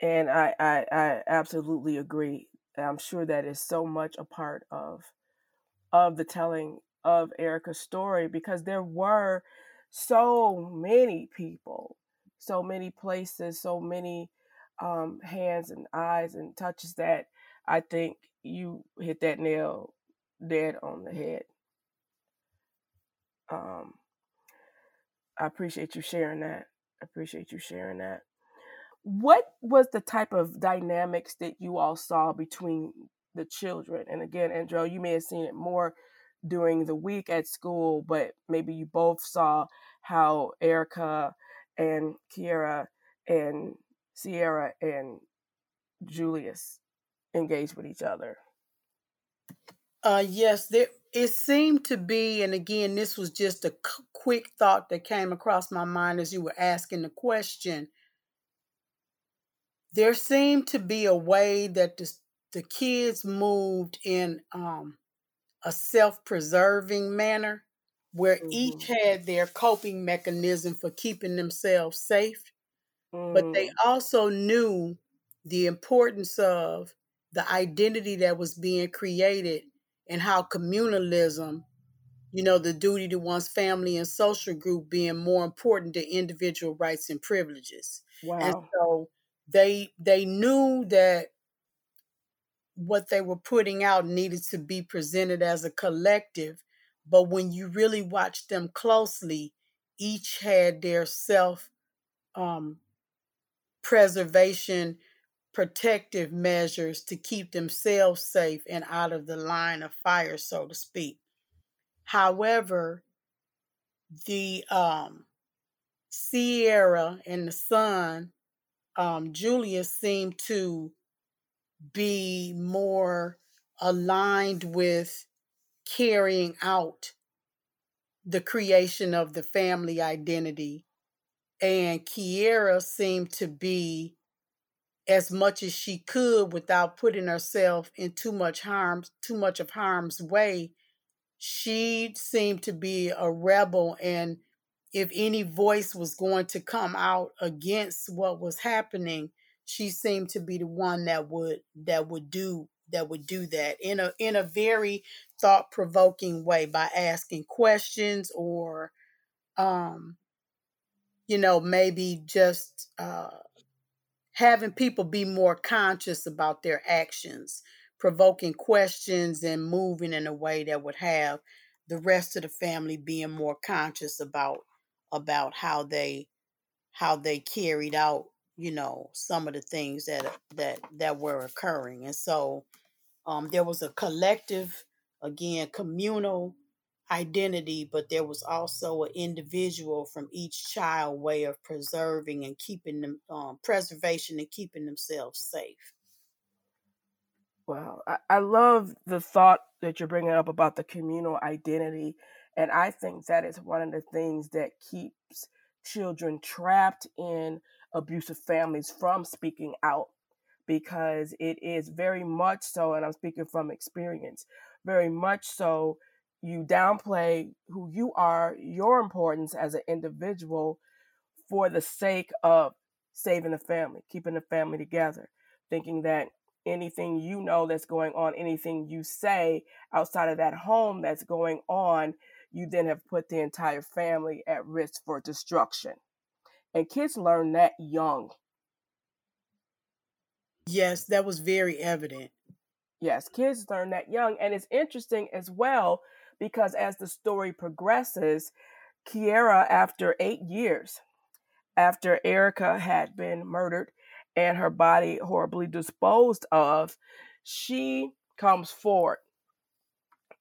and I I, I absolutely agree. I'm sure that is so much a part of of the telling of Erica's story because there were so many people, so many places, so many um, hands and eyes and touches that I think you hit that nail dead on the head. Um, I appreciate you sharing that. I appreciate you sharing that. What was the type of dynamics that you all saw between the children? And again, Andrell, you may have seen it more during the week at school, but maybe you both saw how Erica and Kiera and Sierra and Julius engaged with each other? Uh, yes, there, it seemed to be, and again, this was just a c- quick thought that came across my mind as you were asking the question. There seemed to be a way that the, the kids moved in um, a self preserving manner where mm-hmm. each had their coping mechanism for keeping themselves safe but they mm. also knew the importance of the identity that was being created and how communalism, you know, the duty to one's family and social group being more important than individual rights and privileges. Wow. And so they they knew that what they were putting out needed to be presented as a collective, but when you really watch them closely, each had their self um, preservation protective measures to keep themselves safe and out of the line of fire, so to speak. However, the um, Sierra and the son, um, Julius, seemed to be more aligned with carrying out the creation of the family identity. And Kiera seemed to be as much as she could without putting herself in too much harm, too much of harm's way. She seemed to be a rebel and if any voice was going to come out against what was happening, she seemed to be the one that would that would do that would do that in a in a very thought provoking way by asking questions or um you know maybe just uh having people be more conscious about their actions provoking questions and moving in a way that would have the rest of the family being more conscious about about how they how they carried out you know some of the things that that that were occurring. And so um there was a collective again communal identity but there was also an individual from each child way of preserving and keeping them um, preservation and keeping themselves safe Wow, I, I love the thought that you're bringing up about the communal identity. And I think that is one of the things that keeps children trapped in abusive families from speaking out because it is very much so, and I'm speaking from experience, very much so. You downplay who you are, your importance as an individual for the sake of saving the family, keeping the family together, thinking that anything you know that's going on, anything you say outside of that home that's going on, you then have put the entire family at risk for destruction. And kids learn that young. yes that was very evident Yes, kids learn that young. And it's interesting as well because as the story progresses, Kiera, after eight years after Erica had been murdered and her body horribly disposed of, she comes forward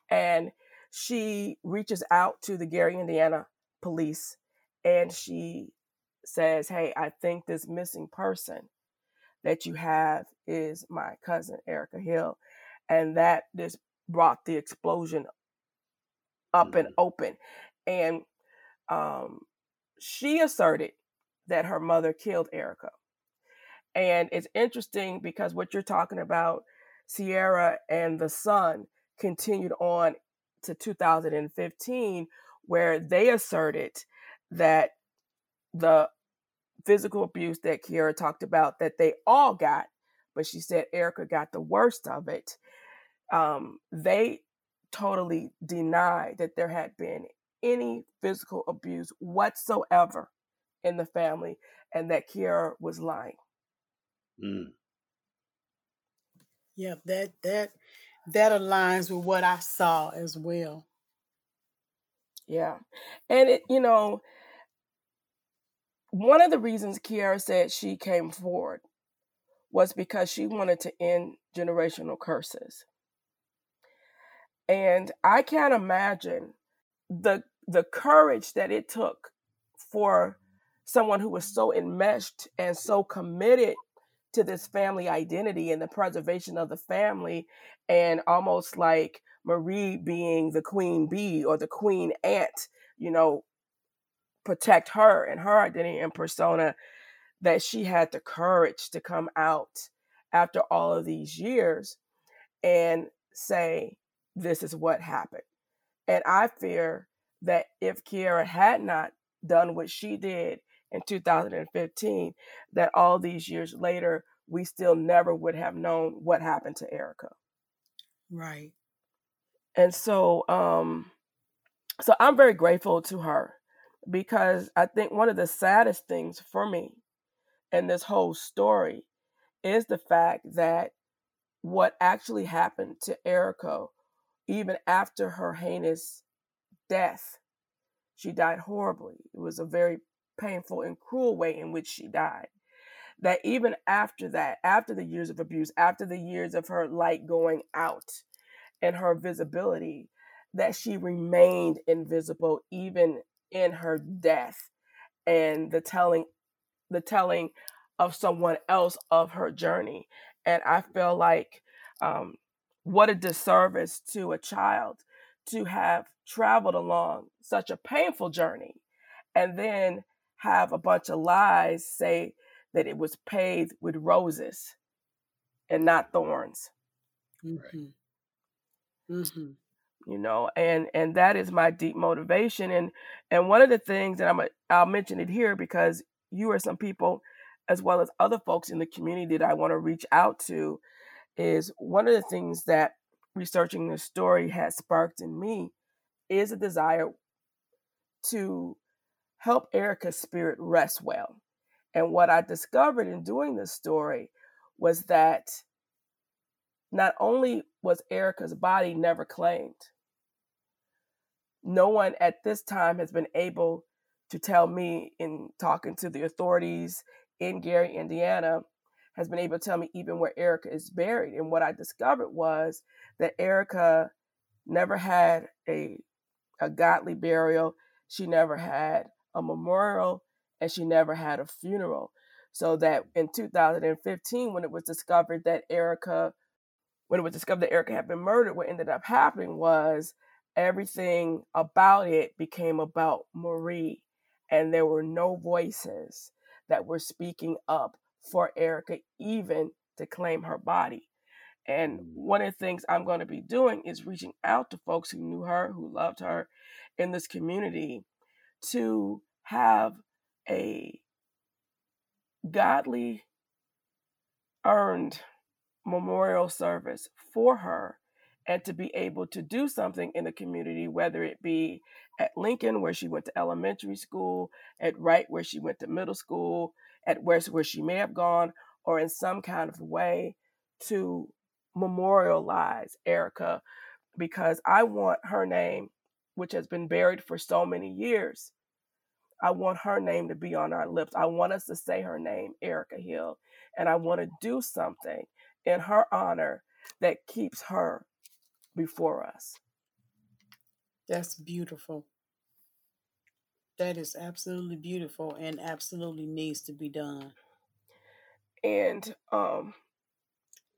and she reaches out to the Gary, Indiana police and she says, Hey, I think this missing person that you have is my cousin, Erica Hill. And that just brought the explosion up and Mhm. open. And um, she asserted that her mother killed Erica. And it's interesting because what you're talking about, Sierra and the son continued on to 2015, where they asserted that the physical abuse that Kiera talked about that they all got, but she said Erica got the worst of it. Um, they totally denied that there had been any physical abuse whatsoever in the family and that Kiera was lying. Mm. Yep, that that that aligns with what I saw as well. Yeah. And it, you know, one of the reasons Kiera said she came forward was because she wanted to end generational curses. And I can't imagine the the courage that it took for someone who was so enmeshed and so committed to this family identity and the preservation of the family and almost like Marie being the queen bee or the queen ant, you know, protect her and her identity and persona that she had the courage to come out after all of these years and say this is what happened. And I fear that if Kiera had not done what she did in 2015, that all these years later, we still never would have known what happened to Erica. Right. And so, um, so I'm very grateful to her because I think one of the saddest things for me in this whole story is the fact that what actually happened to Erica, even after her heinous death, she died horribly. It was a very painful and cruel way in which she died. that even after that, after the years of abuse, after the years of her light going out and her visibility, that she remained invisible even in her death and the telling the telling of someone else of her journey and i feel like um, what a disservice to a child to have traveled along such a painful journey and then have a bunch of lies say that it was paved with roses and not thorns Mm-hmm. Mm-hmm. you know and and that is my deep motivation and and one of the things that i'm a, i'll mention it here because you are some people as well as other folks in the community that i want to reach out to is one of the things that researching this story has sparked in me is a desire to help erica's spirit rest well. And what i discovered in doing this story was that not only was erica's body never claimed no one at this time has been able to tell me in talking to the authorities in Gary, Indiana, has been able to tell me even where Erica is buried. And what I discovered was that Erica never had a a godly burial. She never had a memorial and she never had a funeral. So that in 2015, when it was discovered that Erica, when it was discovered that Erica had been murdered, what ended up happening was everything about it became about Marie, and there were no voices that were speaking up for Erica, even to claim her body. And mm. one of the things I'm going to be doing is reaching out to folks who knew her, who loved her in this community to have a godly, earned memorial service for her and to be able to do something in the community, whether it be at Lincoln, where she went to elementary school, at Wright, where she went to middle school, at West, where she may have gone, or in some kind of way to memorialize Erica, because I want her name, which has been buried for so many years, I want her name to be on our lips. I want us to say her name, Erica Hill, and I want to do something in her honor that keeps her before us. That's beautiful. That is absolutely beautiful and absolutely needs to be done. And um,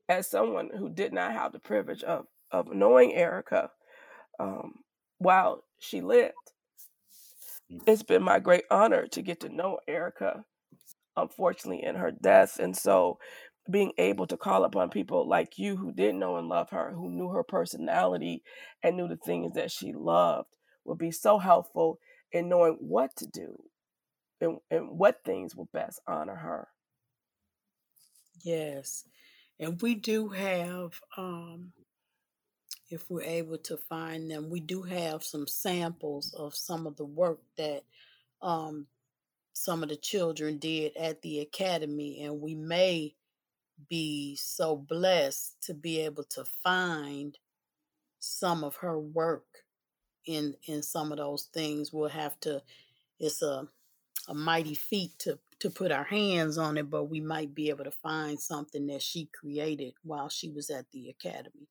as someone who did not have the privilege of of knowing Erica um, while she lived, it's been my great honor to get to know Erica. Unfortunately, in her death, and so being able to call upon people like you who did know and love her, who knew her personality and knew the things that she loved, would be so helpful in knowing what to do and, and what things will best honor her. Yes. And we do have, um, if we're able to find them, we do have some samples of some of the work that um, some of the children did at the academy. And we may be so blessed to be able to find some of her work in in some of those things we'll have to it's a a mighty feat to to put our hands on it but we might be able to find something that she created while she was at the academy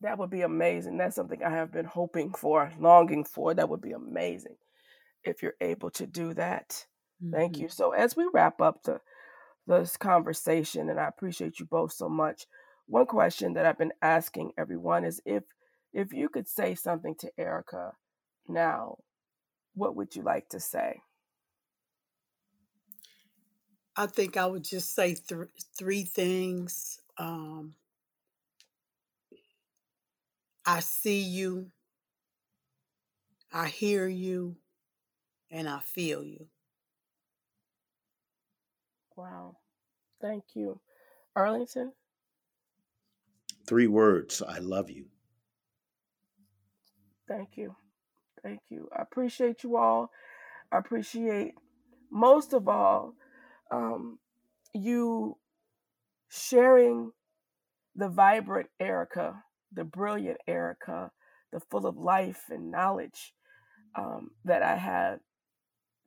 That would be amazing. That's something I have been hoping for, longing for. That would be amazing if you're able to do that. Thank Mhm. you. So as we wrap up the this conversation, and I appreciate you both so much. One question that I've been asking everyone is if if you could say something to Erica now, what would you like to say? i think i would just say th- three things um i see you i hear you and i feel you Wow. Thank you. Arlington, Three words I love you. Thank you. Thank you. I appreciate you all. I appreciate most of all um, you sharing the vibrant Erica, the brilliant Erica, the full of life and knowledge um, that I had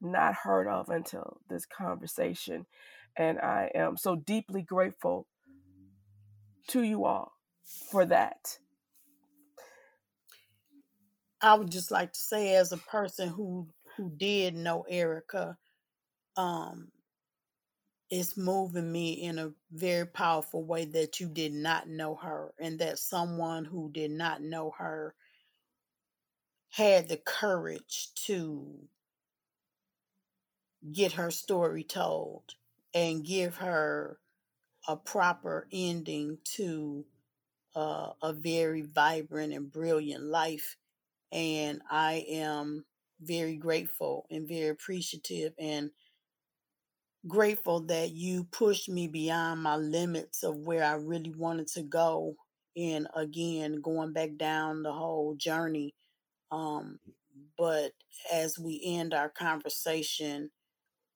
not heard of until this conversation. And I am so deeply grateful to you all for that. I would just like to say, as a person who who did know Erica, um, it's moving me in a very powerful way that you did not know her, and that someone who did not know her had the courage to get her story told and give her a proper ending to uh, a very vibrant and brilliant life. And I am very grateful and very appreciative and grateful that you pushed me beyond my limits of where I really wanted to go. And again, going back down the whole journey. Um, but as we end our conversation,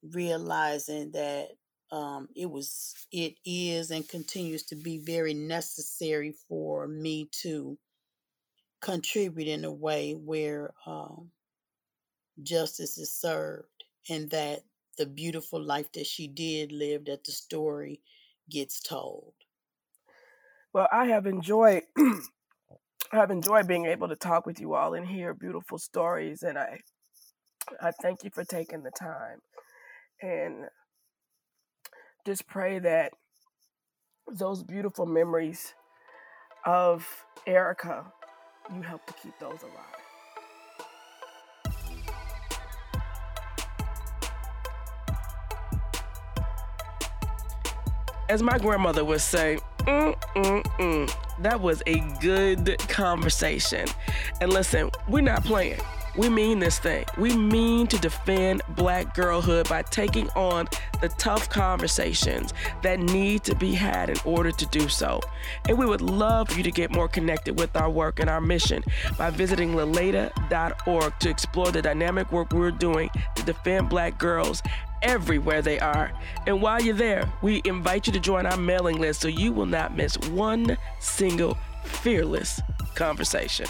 realizing that um, it was, it is, and continues to be very necessary for me to contribute in a way where um, justice is served and that the beautiful life that she did live, that the story gets told. Well, I have enjoyed. I have enjoyed being able to talk with you all and hear beautiful stories, and I, I thank you for taking the time, and just pray that those beautiful memories of Erica, you help to keep those alive. as my grandmother would say, mm, mm, mm. that was a good conversation. And listen, we're not playing. We mean this thing. We mean to defend black girlhood by taking on the tough conversations that need to be had in order to do so. And we would love for you to get more connected with our work and our mission by visiting laleda.org to explore the dynamic work we're doing to defend black girls everywhere they are. And while you're there, we invite you to join our mailing list so you will not miss one single fearless conversation.